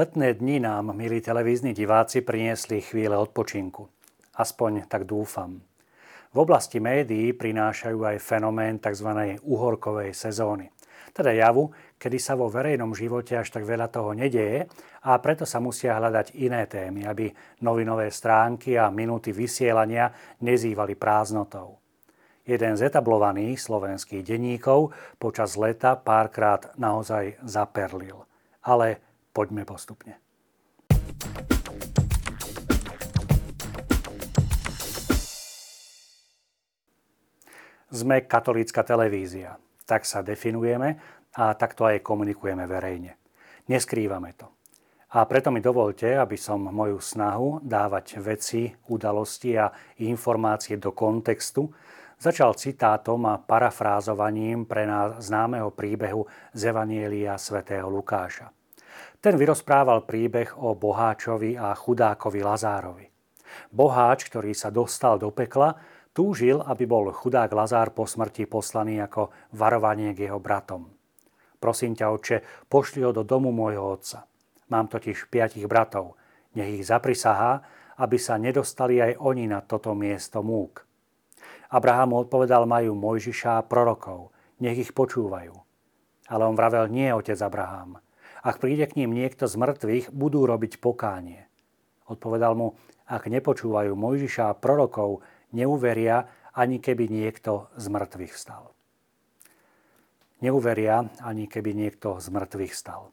Letné dni nám, milí televízni diváci, priniesli chvíle odpočinku. Aspoň tak dúfam. V oblasti médií prinášajú aj fenomén tzv. uhorkovej sezóny. Teda javu, kedy sa vo verejnom živote až tak veľa toho nedeje a preto sa musia hľadať iné témy, aby novinové stránky a minúty vysielania nezývali prázdnotou. Jeden z etablovaných slovenských denníkov počas leta párkrát naozaj zaperlil. Ale Poďme postupne. Sme katolícka televízia. Tak sa definujeme a takto aj komunikujeme verejne. Neskrývame to. A preto mi dovolte, aby som moju snahu dávať veci, udalosti a informácie do kontextu začal citátom a parafrázovaním pre nás známeho príbehu z Evanielia svätého Lukáša. Ten vyrozprával príbeh o boháčovi a chudákovi Lazárovi. Boháč, ktorý sa dostal do pekla, túžil, aby bol chudák Lazár po smrti poslaný ako varovanie k jeho bratom. Prosím ťa, oče, pošli ho do domu môjho otca. Mám totiž piatich bratov. Nech ich zaprisahá, aby sa nedostali aj oni na toto miesto múk. Abraham odpovedal, majú Mojžiša prorokov. Nech ich počúvajú. Ale on vravel, nie, otec Abraham. Ak príde k ním niekto z mŕtvych, budú robiť pokánie. Odpovedal mu, ak nepočúvajú Mojžiša a prorokov, neuveria, ani keby niekto z mŕtvych vstal. Neuveria, ani keby niekto z mŕtvych vstal.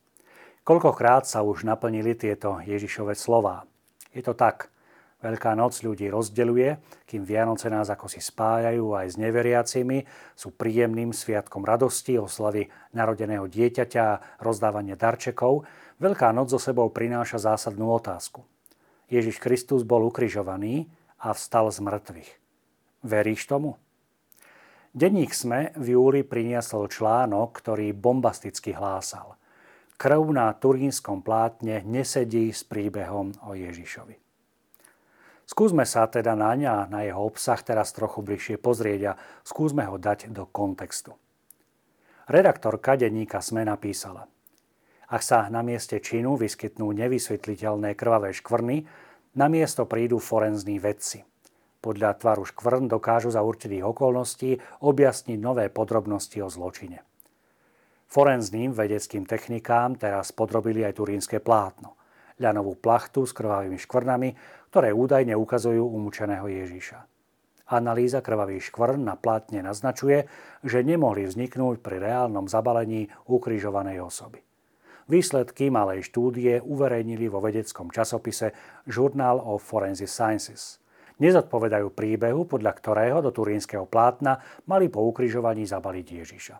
Koľkokrát sa už naplnili tieto Ježišove slova. Je to tak. Veľká noc ľudí rozdeľuje, kým Vianoce nás ako si spájajú aj s neveriacimi, sú príjemným sviatkom radosti, oslavy narodeného dieťaťa a rozdávanie darčekov. Veľká noc so sebou prináša zásadnú otázku. Ježiš Kristus bol ukrižovaný a vstal z mŕtvych. Veríš tomu? Denník SME v júli priniesol článok, ktorý bombasticky hlásal. Krv na turínskom plátne nesedí s príbehom o Ježišovi. Skúsme sa teda na ňa, na jeho obsah teraz trochu bližšie pozrieť a skúsme ho dať do kontextu. Redaktorka denníka SME napísala Ak sa na mieste činu vyskytnú nevysvetliteľné krvavé škvrny, na miesto prídu forenzní vedci. Podľa tvaru škvrn dokážu za určitých okolností objasniť nové podrobnosti o zločine. Forenzným vedeckým technikám teraz podrobili aj turínske plátno – ľanovú plachtu s krvavými škvrnami, ktoré údajne ukazujú umúčeného Ježiša. Analýza krvavých škvrn na plátne naznačuje, že nemohli vzniknúť pri reálnom zabalení ukrižovanej osoby. Výsledky malej štúdie uverejnili vo vedeckom časopise Journal of Forensic Sciences. Nezodpovedajú príbehu, podľa ktorého do turínskeho plátna mali po ukrižovaní zabaliť Ježiša.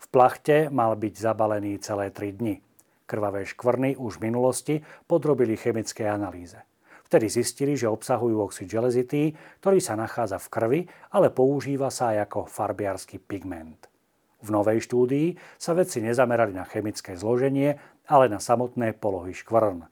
V plachte mal byť zabalený celé tri dni. Krvavé škvrny už v minulosti podrobili chemické analýze. Vtedy zistili, že obsahujú oxid železitý, ktorý sa nachádza v krvi, ale používa sa aj ako farbiarský pigment. V novej štúdii sa vedci nezamerali na chemické zloženie, ale na samotné polohy škvrn.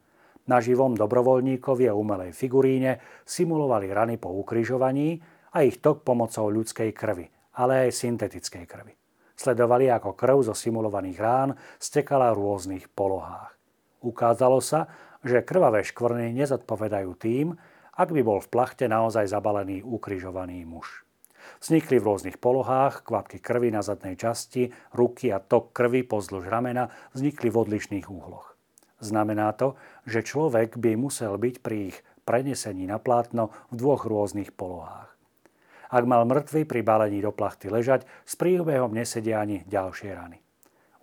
Na živom dobrovoľníkovi a umelej figuríne simulovali rany po ukrižovaní a ich tok pomocou ľudskej krvi, ale aj syntetickej krvi. Sledovali, ako krv zo simulovaných rán stekala v rôznych polohách. Ukázalo sa, že krvavé škvrny nezodpovedajú tým, ak by bol v plachte naozaj zabalený ukrižovaný muž. Vznikli v rôznych polohách, kvapky krvi na zadnej časti, ruky a tok krvi pozdĺž ramena vznikli v odlišných úhloch. Znamená to, že človek by musel byť pri ich prenesení na plátno v dvoch rôznych polohách. Ak mal mŕtvy pri balení do plachty ležať, s príbehom nesedia ani ďalšie rany.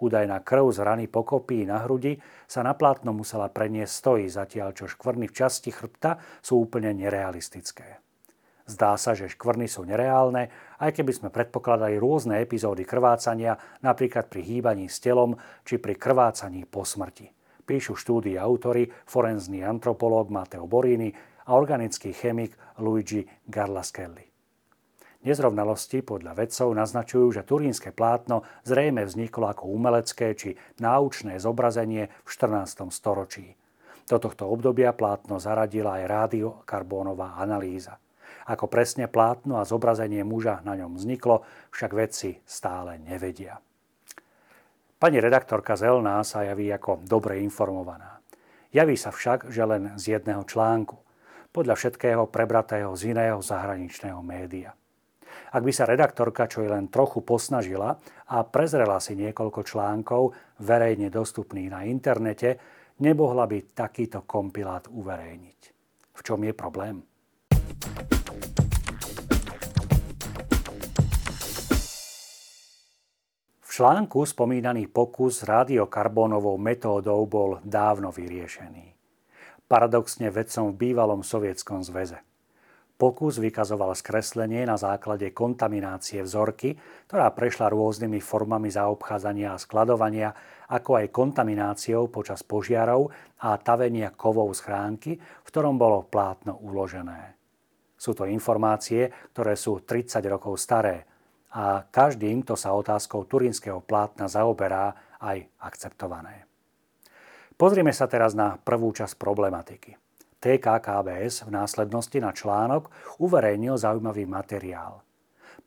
Údajná krv z rany pokopí na hrudi sa na plátno musela preniesť stojí, zatiaľ čo škvrny v časti chrbta sú úplne nerealistické. Zdá sa, že škvrny sú nereálne, aj keby sme predpokladali rôzne epizódy krvácania, napríklad pri hýbaní s telom či pri krvácaní po smrti. Píšu štúdii autory, forenzný antropológ Matteo Borini a organický chemik Luigi Garlaschelli. Nezrovnalosti podľa vedcov naznačujú, že turínske plátno zrejme vzniklo ako umelecké či náučné zobrazenie v 14. storočí. Do tohto obdobia plátno zaradila aj rádiokarbónová analýza. Ako presne plátno a zobrazenie muža na ňom vzniklo, však vedci stále nevedia. Pani redaktorka Zelná sa javí ako dobre informovaná. Javí sa však, že len z jedného článku, podľa všetkého prebratého z iného zahraničného média. Ak by sa redaktorka čo je len trochu posnažila a prezrela si niekoľko článkov verejne dostupných na internete, nebohla by takýto kompilát uverejniť. V čom je problém? V článku spomínaný pokus radiokarbónovou metódou bol dávno vyriešený. Paradoxne vedcom v bývalom sovietskom zväze. Pokus vykazoval skreslenie na základe kontaminácie vzorky, ktorá prešla rôznymi formami zaobchádzania a skladovania, ako aj kontamináciou počas požiarov a tavenia kovov schránky, v ktorom bolo plátno uložené. Sú to informácie, ktoré sú 30 rokov staré a každým, kto sa otázkou turínskeho plátna zaoberá, aj akceptované. Pozrime sa teraz na prvú časť problematiky. TKKBS v následnosti na článok uverejnil zaujímavý materiál.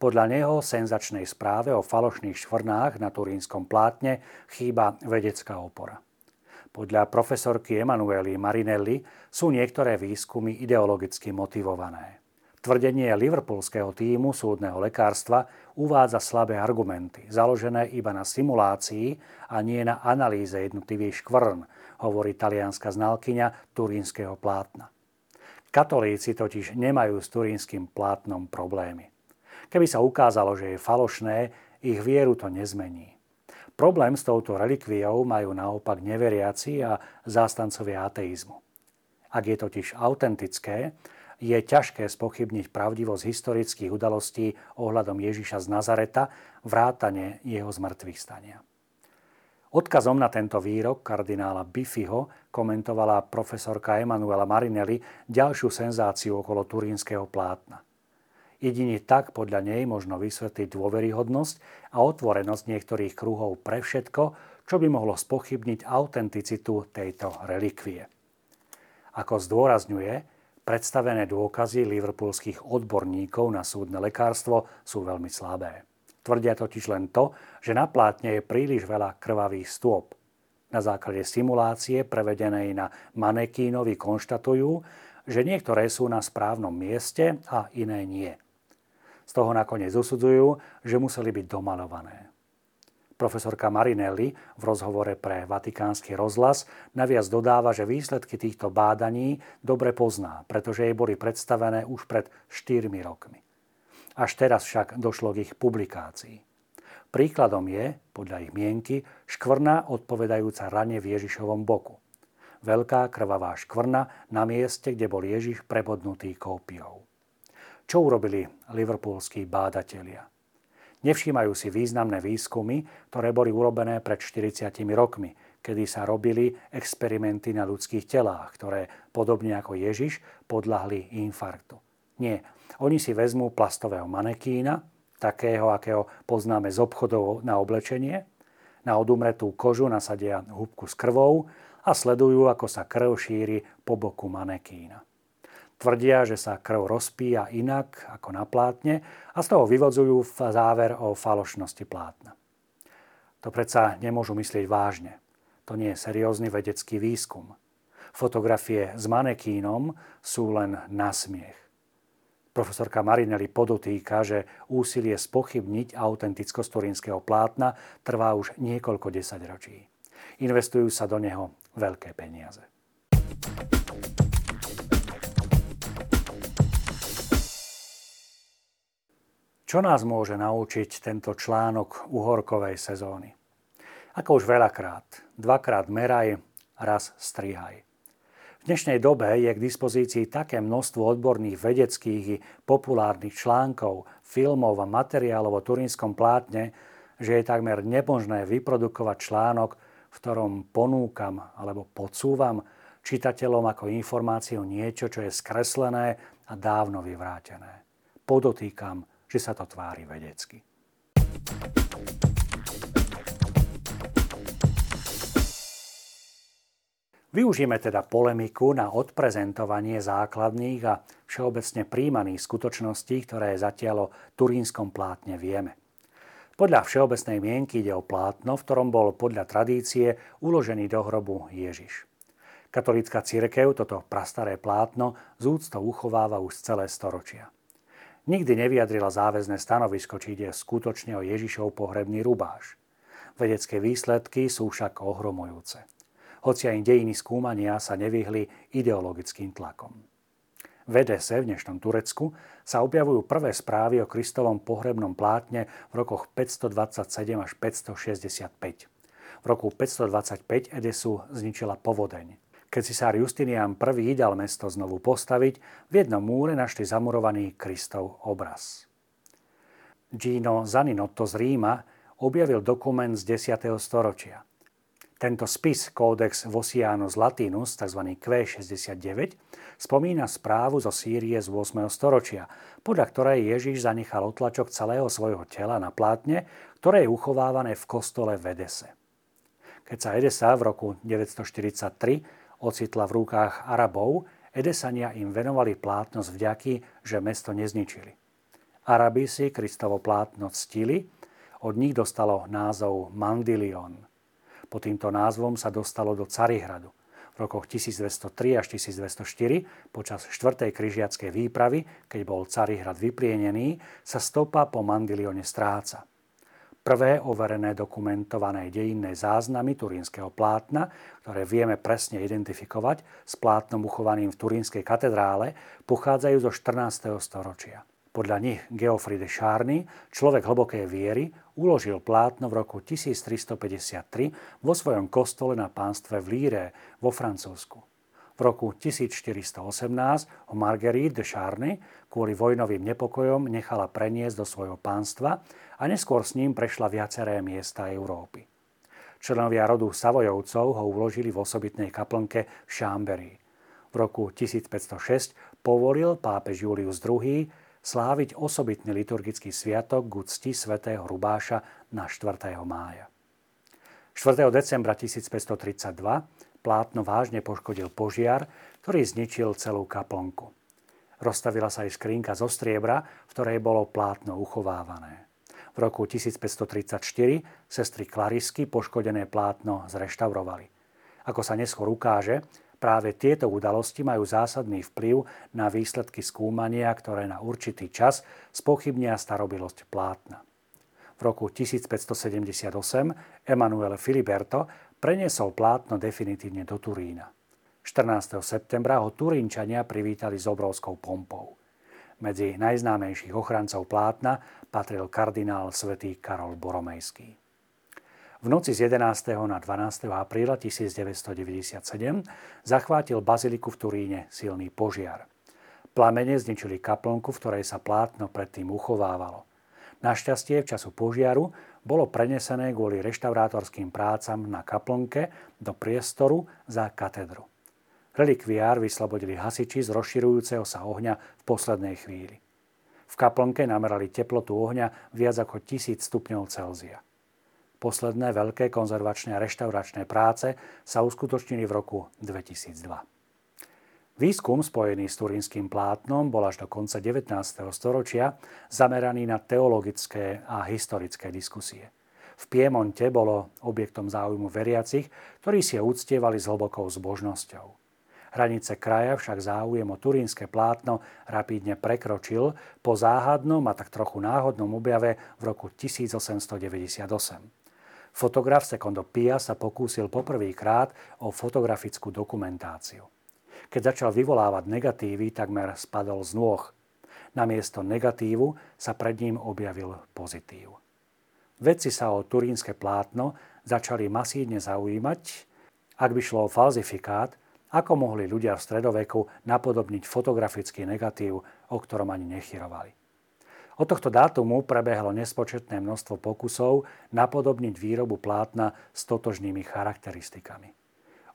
Podľa neho senzačnej správe o falošných švrnách na turínskom plátne chýba vedecká opora. Podľa profesorky Emanuely Marinelli sú niektoré výskumy ideologicky motivované. Tvrdenie liverpoolského týmu súdneho lekárstva uvádza slabé argumenty, založené iba na simulácii a nie na analýze jednotlivých škvrn, hovorí talianska znalkyňa turínskeho plátna. Katolíci totiž nemajú s turínskym plátnom problémy. Keby sa ukázalo, že je falošné, ich vieru to nezmení. Problém s touto relikviou majú naopak neveriaci a zástancovia ateizmu. Ak je totiž autentické, je ťažké spochybniť pravdivosť historických udalostí ohľadom Ježiša z Nazareta, vrátane jeho zmrtvých stania. Odkazom na tento výrok kardinála Biffiho komentovala profesorka Emanuela Marinelli ďalšiu senzáciu okolo turínskeho plátna. Jedine tak podľa nej možno vysvetliť dôveryhodnosť a otvorenosť niektorých kruhov pre všetko, čo by mohlo spochybniť autenticitu tejto relikvie. Ako zdôrazňuje, predstavené dôkazy liverpoolských odborníkov na súdne lekárstvo sú veľmi slabé. Tvrdia totiž len to, že na plátne je príliš veľa krvavých stôp. Na základe simulácie prevedenej na manekínovi konštatujú, že niektoré sú na správnom mieste a iné nie. Z toho nakoniec usudzujú, že museli byť domalované. Profesorka Marinelli v rozhovore pre Vatikánsky rozhlas naviac dodáva, že výsledky týchto bádaní dobre pozná, pretože jej boli predstavené už pred 4 rokmi. Až teraz však došlo k ich publikácii. Príkladom je, podľa ich mienky, škvrna odpovedajúca rane v Ježišovom boku. Veľká krvavá škvrna na mieste, kde bol Ježiš prebodnutý kópiou. Čo urobili liverpoolskí bádatelia? Nevšímajú si významné výskumy, ktoré boli urobené pred 40 rokmi, kedy sa robili experimenty na ľudských telách, ktoré, podobne ako Ježiš, podľahli infarktu. Nie, oni si vezmú plastového manekína, takého, akého poznáme z obchodov na oblečenie, na odumretú kožu nasadia húbku s krvou a sledujú, ako sa krv šíri po boku manekína. Tvrdia, že sa krv rozpíja inak ako na plátne a z toho vyvodzujú záver o falošnosti plátna. To predsa nemôžu myslieť vážne. To nie je seriózny vedecký výskum. Fotografie s manekínom sú len nasmiech. Profesorka Marinelli podotýka, že úsilie spochybniť autentickosť turínskeho plátna trvá už niekoľko desaťročí. Investujú sa do neho veľké peniaze. Čo nás môže naučiť tento článok uhorkovej sezóny? Ako už veľakrát, dvakrát meraj, raz strihaj. V dnešnej dobe je k dispozícii také množstvo odborných vedeckých i populárnych článkov, filmov a materiálov o turínskom plátne, že je takmer nemožné vyprodukovať článok, v ktorom ponúkam alebo podsúvam čitateľom ako informáciu niečo, čo je skreslené a dávno vyvrátené. Podotýkam, že sa to tvári vedecky. Využijeme teda polemiku na odprezentovanie základných a všeobecne príjmaných skutočností, ktoré zatiaľ o turínskom plátne vieme. Podľa všeobecnej mienky ide o plátno, v ktorom bol podľa tradície uložený do hrobu Ježiš. Katolícka církev toto prastaré plátno z úctou uchováva už celé storočia. Nikdy nevyjadrila záväzné stanovisko, či ide skutočne o Ježišov pohrebný rubáš. Vedecké výsledky sú však ohromujúce. Hoci aj dejiny skúmania sa nevyhli ideologickým tlakom. V Edese, v dnešnom Turecku, sa objavujú prvé správy o Kristovom pohrebnom plátne v rokoch 527 až 565. V roku 525 Edesu zničila povodeň. Keď cisár Justinian I dal mesto znovu postaviť, v jednom múre našli zamurovaný Kristov obraz. Gino Zaninotto z Ríma objavil dokument z 10. storočia. Tento spis Codex Vossianus Latinus, tzv. Q69, spomína správu zo Sýrie z 8. storočia, podľa ktorej Ježiš zanechal otlačok celého svojho tela na plátne, ktoré je uchovávané v kostole v Edese. Keď sa Edesa v roku 943 ocitla v rukách Arabov, Edesania im venovali plátno z vďaky, že mesto nezničili. Arabi si Kristovo plátno ctili, od nich dostalo názov Mandilion. Po týmto názvom sa dostalo do Carihradu. V rokoch 1203 až 1204 počas 4. križiackej výpravy, keď bol Carihrad vyplienený, sa stopa po Mandilione stráca. Prvé overené dokumentované dejinné záznamy turínskeho plátna, ktoré vieme presne identifikovať s plátnom uchovaným v Turínskej katedrále, pochádzajú zo 14. storočia. Podľa nich Geoffrey Charny, človek hlbokej viery, uložil plátno v roku 1353 vo svojom kostole na pánstve v Líre vo Francúzsku. V roku 1418 ho Marguerite de Charny kvôli vojnovým nepokojom nechala preniesť do svojho pánstva a neskôr s ním prešla viaceré miesta Európy. Členovia rodu Savojovcov ho uložili v osobitnej kaplnke v Šámberí. V roku 1506 povolil pápež Julius II sláviť osobitný liturgický sviatok k úcti svätého Rubáša na 4. mája. 4. decembra 1532 plátno vážne poškodil požiar, ktorý zničil celú kaplnku. Rozstavila sa aj skrinka zo striebra, v ktorej bolo plátno uchovávané. V roku 1534 sestry Klarisky poškodené plátno zreštaurovali. Ako sa neskôr ukáže, práve tieto udalosti majú zásadný vplyv na výsledky skúmania, ktoré na určitý čas spochybnia starobilosť plátna. V roku 1578 Emanuele Filiberto preniesol plátno definitívne do Turína. 14. septembra ho Turínčania privítali s obrovskou pompou. Medzi najznámejších ochrancov plátna patril kardinál svätý Karol Boromejský. V noci z 11. na 12. apríla 1997 zachvátil baziliku v Turíne silný požiar. Plamene zničili kaplnku, v ktorej sa plátno predtým uchovávalo. Našťastie v času požiaru bolo prenesené kvôli reštaurátorským prácam na kaplnke do priestoru za katedru. Relikviár vyslobodili hasiči z rozširujúceho sa ohňa v poslednej chvíli. V kaplnke namerali teplotu ohňa viac ako 1000 stupňov Celzia. Posledné veľké konzervačné a reštauračné práce sa uskutočnili v roku 2002. Výskum spojený s turínskym plátnom bol až do konca 19. storočia zameraný na teologické a historické diskusie. V Piemonte bolo objektom záujmu veriacich, ktorí si ho uctievali s hlbokou zbožnosťou. Hranice kraja však záujem o turínske plátno rapidne prekročil po záhadnom a tak trochu náhodnom objave v roku 1898. Fotograf Secondo Pia sa pokúsil poprvýkrát o fotografickú dokumentáciu. Keď začal vyvolávať negatívy, takmer spadol z nôh. Namiesto negatívu sa pred ním objavil pozitív. Vedci sa o turínske plátno začali masívne zaujímať. Ak by šlo o falzifikát, ako mohli ľudia v stredoveku napodobniť fotografický negatív, o ktorom ani nechyrovali? Od tohto dátumu prebehlo nespočetné množstvo pokusov napodobniť výrobu plátna s totožnými charakteristikami.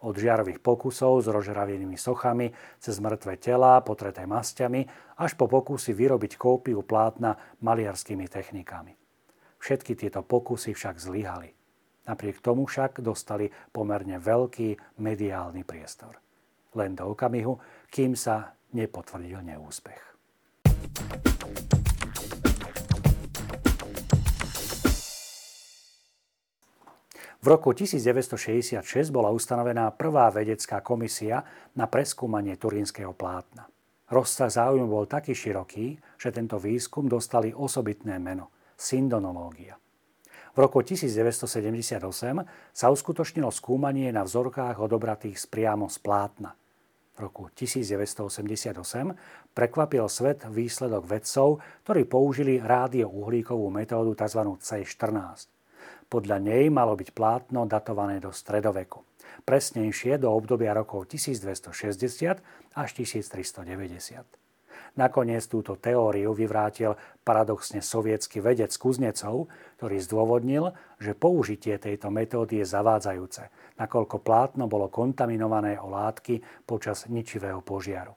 Od žiarových pokusov s rozžravenými sochami, cez mŕtve telá potreté masťami, až po pokusy vyrobiť kópiu plátna maliarskými technikami. Všetky tieto pokusy však zlyhali. Napriek tomu však dostali pomerne veľký mediálny priestor len do okamihu, kým sa nepotvrdil neúspech. V roku 1966 bola ustanovená prvá vedecká komisia na preskúmanie turínskeho plátna. Rozsah záujmu bol taký široký, že tento výskum dostali osobitné meno – syndonológia. V roku 1978 sa uskutočnilo skúmanie na vzorkách odobratých priamo z plátna. V roku 1988 prekvapil svet výsledok vedcov, ktorí použili rádiouhlíkovú metódu tzv. C14. Podľa nej malo byť plátno datované do stredoveku. Presnejšie do obdobia rokov 1260 až 1390. Nakoniec túto teóriu vyvrátil paradoxne sovietský vedec Kuznecov, ktorý zdôvodnil, že použitie tejto metódy je zavádzajúce, nakoľko plátno bolo kontaminované o látky počas ničivého požiaru.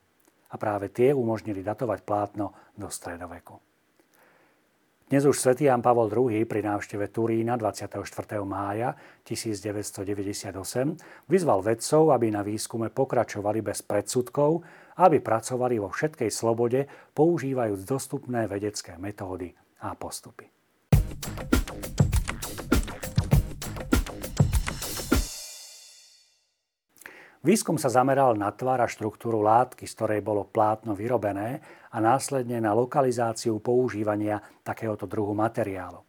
A práve tie umožnili datovať plátno do stredoveku. Dnes už svätý Jan Pavol II pri návšteve Turína 24. mája 1998 vyzval vedcov, aby na výskume pokračovali bez predsudkov, aby pracovali vo všetkej slobode, používajúc dostupné vedecké metódy a postupy. Výskum sa zameral na tvár a štruktúru látky, z ktorej bolo plátno vyrobené a následne na lokalizáciu používania takéhoto druhu materiálu.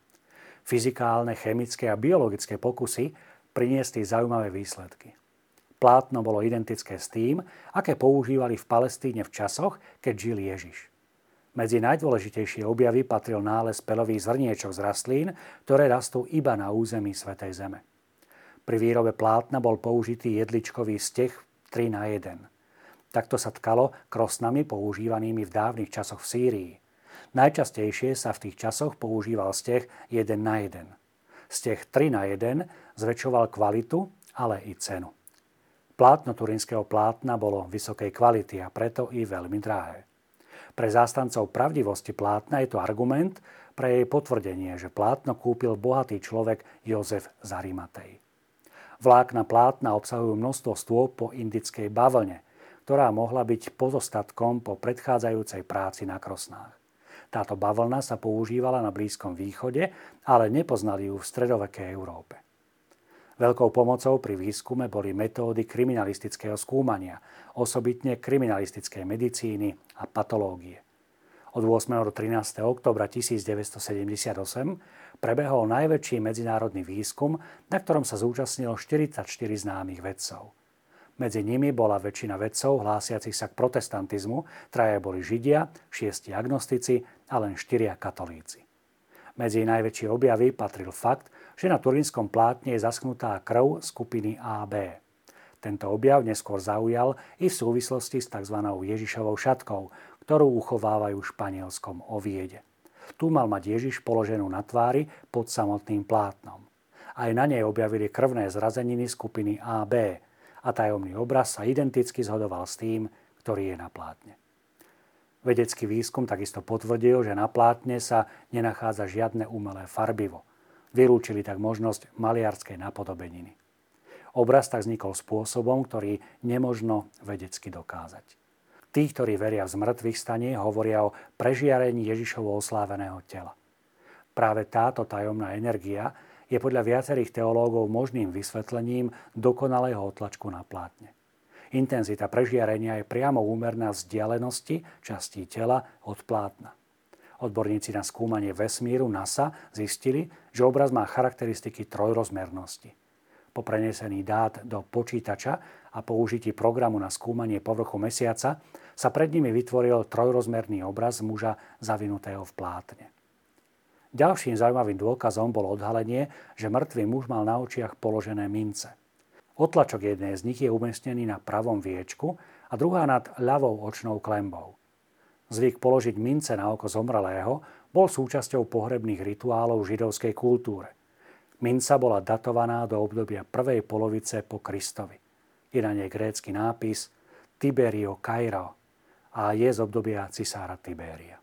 Fyzikálne, chemické a biologické pokusy priniesli zaujímavé výsledky. Plátno bolo identické s tým, aké používali v Palestíne v časoch, keď žil Ježiš. Medzi najdôležitejšie objavy patril nález pelových zrniečok z rastlín, ktoré rastú iba na území Svetej Zeme. Pri výrobe plátna bol použitý jedličkový steh 3 na 1. Takto sa tkalo krosnami používanými v dávnych časoch v Sýrii. Najčastejšie sa v tých časoch používal steh 1 na 1. Steh 3 na 1 zväčšoval kvalitu, ale i cenu. Plátno turínskeho plátna bolo vysokej kvality a preto i veľmi drahé. Pre zástancov pravdivosti plátna je to argument pre jej potvrdenie, že plátno kúpil bohatý človek Jozef Zarimatej. Vlákna plátna obsahujú množstvo stôp po indickej bavlne, ktorá mohla byť pozostatkom po predchádzajúcej práci na krosnách. Táto bavlna sa používala na Blízkom východe, ale nepoznali ju v stredovekej Európe. Veľkou pomocou pri výskume boli metódy kriminalistického skúmania, osobitne kriminalistickej medicíny a patológie. Od 8. do 13. oktobra 1978 prebehol najväčší medzinárodný výskum, na ktorom sa zúčastnilo 44 známych vedcov. Medzi nimi bola väčšina vedcov hlásiacich sa k protestantizmu, traje boli židia, šiesti agnostici a len štyria katolíci. Medzi najväčšie objavy patril fakt, že na turínskom plátne je zaschnutá krv skupiny AB. Tento objav neskôr zaujal i v súvislosti s tzv. Ježišovou šatkou, ktorú uchovávajú v španielskom oviede. Tu mal mať Ježiš položenú na tvári pod samotným plátnom. Aj na nej objavili krvné zrazeniny skupiny AB a tajomný obraz sa identicky zhodoval s tým, ktorý je na plátne. Vedecký výskum takisto potvrdil, že na plátne sa nenachádza žiadne umelé farbivo. Vylúčili tak možnosť maliarskej napodobeniny. Obraz tak vznikol spôsobom, ktorý nemožno vedecky dokázať. Tí, ktorí veria v zmrtvých stanie, hovoria o prežiarení Ježišovo osláveného tela. Práve táto tajomná energia je podľa viacerých teológov možným vysvetlením dokonalého otlačku na plátne. Intenzita prežiarenia je priamo úmerná vzdialenosti častí tela od plátna. Odborníci na skúmanie vesmíru NASA zistili, že obraz má charakteristiky trojrozmernosti. Po prenesení dát do počítača a použití programu na skúmanie povrchu mesiaca sa pred nimi vytvoril trojrozmerný obraz muža zavinutého v plátne. Ďalším zaujímavým dôkazom bolo odhalenie, že mŕtvý muž mal na očiach položené mince. Otlačok jednej z nich je umiestnený na pravom viečku a druhá nad ľavou očnou klembou. Zvyk položiť mince na oko zomrelého bol súčasťou pohrebných rituálov židovskej kultúre. Minca bola datovaná do obdobia prvej polovice po Kristovi. Je na nej grécky nápis Tiberio Cairo, a je z obdobia cisára Tibéria.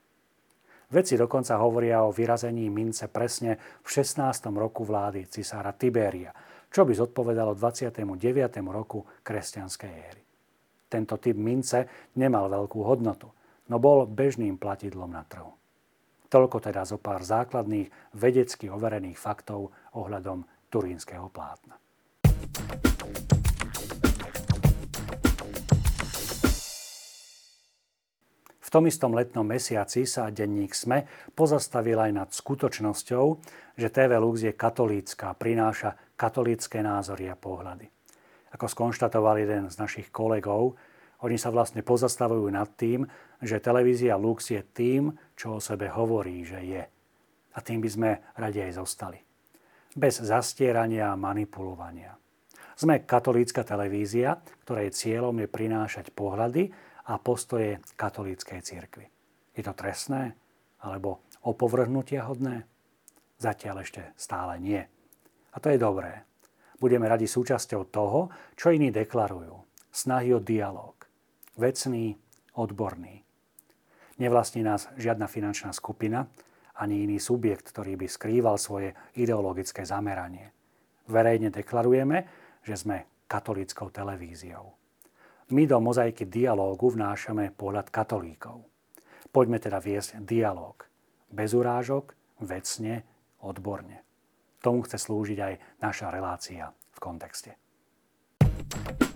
Vedci dokonca hovoria o vyrazení mince presne v 16. roku vlády cisára Tibéria, čo by zodpovedalo 29. roku kresťanskej éry. Tento typ mince nemal veľkú hodnotu, no bol bežným platidlom na trhu. Toľko teda zo pár základných vedecky overených faktov ohľadom turínskeho plátna. V tom istom letnom mesiaci sa denník SME pozastavil aj nad skutočnosťou, že TV Lux je katolícka, prináša katolícké názory a pohľady. Ako skonštatoval jeden z našich kolegov, oni sa vlastne pozastavujú nad tým, že televízia Lux je tým, čo o sebe hovorí, že je. A tým by sme radi aj zostali. Bez zastierania a manipulovania. Sme katolícka televízia, ktorej cieľom je prinášať pohľady, a postoje katolíckej cirkvi. Je to trestné alebo opovrhnutia hodné? Zatiaľ ešte stále nie. A to je dobré. Budeme radi súčasťou toho, čo iní deklarujú. Snahy o dialog. Vecný, odborný. Nevlastní nás žiadna finančná skupina, ani iný subjekt, ktorý by skrýval svoje ideologické zameranie. Verejne deklarujeme, že sme katolíckou televíziou my do mozaiky dialógu vnášame pohľad katolíkov. Poďme teda viesť dialóg. Bez urážok, vecne, odborne. Tomu chce slúžiť aj naša relácia v kontexte. thank you